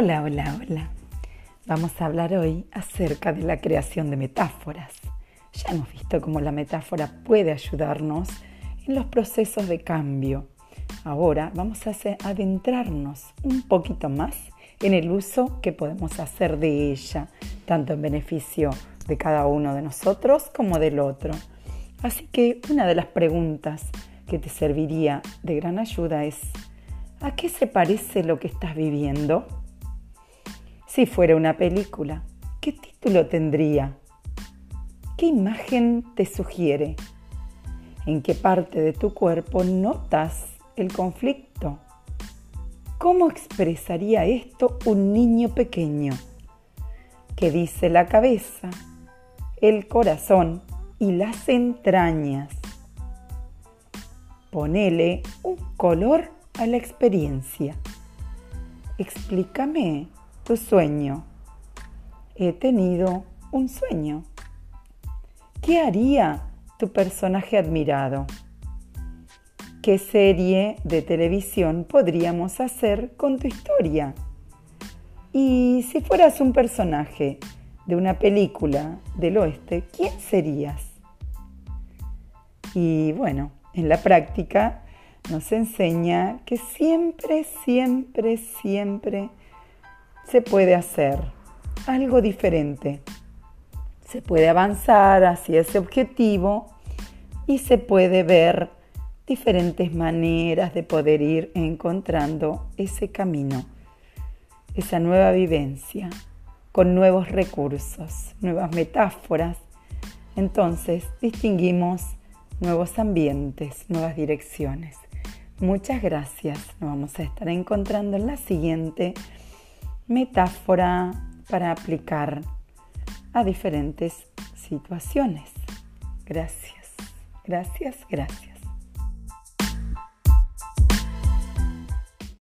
Hola, hola, hola. Vamos a hablar hoy acerca de la creación de metáforas. Ya hemos visto cómo la metáfora puede ayudarnos en los procesos de cambio. Ahora vamos a adentrarnos un poquito más en el uso que podemos hacer de ella, tanto en beneficio de cada uno de nosotros como del otro. Así que una de las preguntas que te serviría de gran ayuda es, ¿a qué se parece lo que estás viviendo? Si fuera una película, ¿qué título tendría? ¿Qué imagen te sugiere? ¿En qué parte de tu cuerpo notas el conflicto? ¿Cómo expresaría esto un niño pequeño? ¿Qué dice la cabeza, el corazón y las entrañas? Ponele un color a la experiencia. Explícame tu sueño. He tenido un sueño. ¿Qué haría tu personaje admirado? ¿Qué serie de televisión podríamos hacer con tu historia? Y si fueras un personaje de una película del oeste, ¿quién serías? Y bueno, en la práctica nos enseña que siempre, siempre, siempre se puede hacer algo diferente. Se puede avanzar hacia ese objetivo y se puede ver diferentes maneras de poder ir encontrando ese camino, esa nueva vivencia, con nuevos recursos, nuevas metáforas. Entonces distinguimos nuevos ambientes, nuevas direcciones. Muchas gracias. Nos vamos a estar encontrando en la siguiente metáfora para aplicar a diferentes situaciones. Gracias, gracias, gracias.